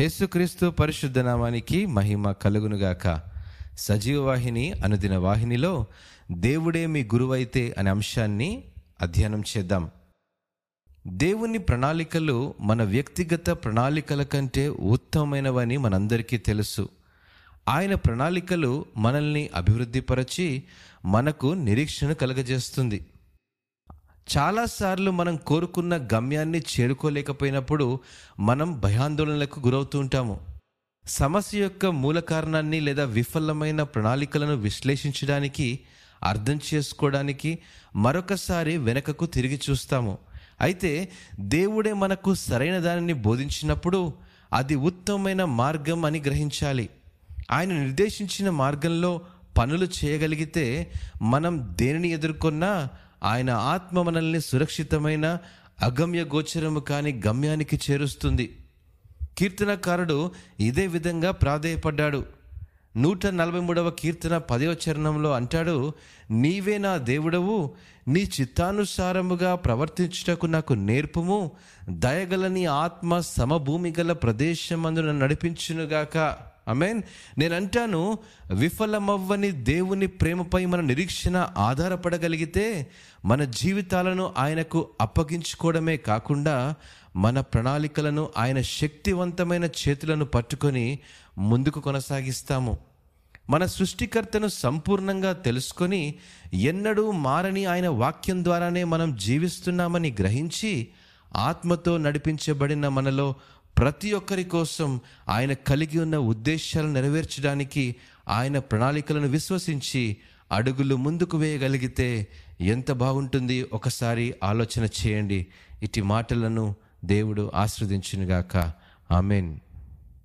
యేసుక్రీస్తు పరిశుద్ధ నామానికి మహిమ కలుగునుగాక. సజీవ వాహిని అనుదిన వాహినిలో దేవుడే మీ గురువైతే అనే అంశాన్ని అధ్యయనం చేద్దాం. దేవుని ప్రణాళికలు మన వ్యక్తిగత ప్రణాళికల కంటే ఉత్తమమైనవని మనందరికీ తెలుసు. ఆయన ప్రణాళికలు మనల్ని అభివృద్ధిపరచి మనకు నిరీక్షణ కలగజేస్తుంది. చాలాసార్లు మనం కోరుకున్న గమ్యాన్ని చేరుకోలేకపోయినప్పుడు మనం భయాందోళనలకు గురవుతూ ఉంటాము. సమస్య యొక్క మూల కారణాన్ని లేదా విఫలమైన ప్రణాళికలను విశ్లేషించడానికి అర్థం చేసుకోవడానికి మరొకసారి వెనకకు తిరిగి చూస్తాము. అయితే దేవుడే మనకు సరైన దానిని బోధించినప్పుడు అది ఉత్తమమైన మార్గం అని గ్రహించాలి. ఆయన నిర్దేశించిన మార్గంలో పనులు చేయగలిగితే మనం దేనిని ఎదుర్కొన్నా ఆయన ఆత్మ మనల్ని సురక్షితమైన అగమ్య గోచరము కాని గమ్యానికి చేరుస్తుంది. కీర్తనకారుడు ఇదే విధంగా ప్రాధేయపడ్డాడు. నూట నలభై మూడవ కీర్తన పదవ చరణంలో అంటాడు నీవే నా దేవుడవు నీ చిత్తానుసారముగా ప్రవర్తించుటకు నాకు నేర్పుము. దయగల నీ ఆత్మ సమభూమి గల ప్రదేశమందు నన్ను నడిపించునుగాక. అమేన్ నేను అంటాను విఫలమవ్వని దేవుని ప్రేమపై మన నిరీక్షణ ఆధారపడగలిగితే మన జీవితాలను ఆయనకు అప్పగించుకోవడమే కాకుండా మన ప్రణాళికలను ఆయన శక్తివంతమైన చేతులను పట్టుకొని ముందుకు కొనసాగిస్తాము. మన సృష్టికర్తను సంపూర్ణంగా తెలుసుకొని ఎన్నడూ మారని ఆయన వాక్యం ద్వారానే మనం జీవిస్తున్నామని గ్రహించి ఆత్మతో నడిపించబడిన మనలో ప్రతి ఒక్కరి కోసం ఆయన కలిగి ఉన్న ఉద్దేశాలను నెరవేర్చడానికి ఆయన ప్రణాళికలను విశ్వసించి అడుగులు ముందుకు వేయగలిగితే ఎంత బాగుంటుంది? ఒకసారి ఆలోచన చేయండి. ఇటు మాటలను దేవుడు ఆస్వాదించునుగాక ఆమెన్.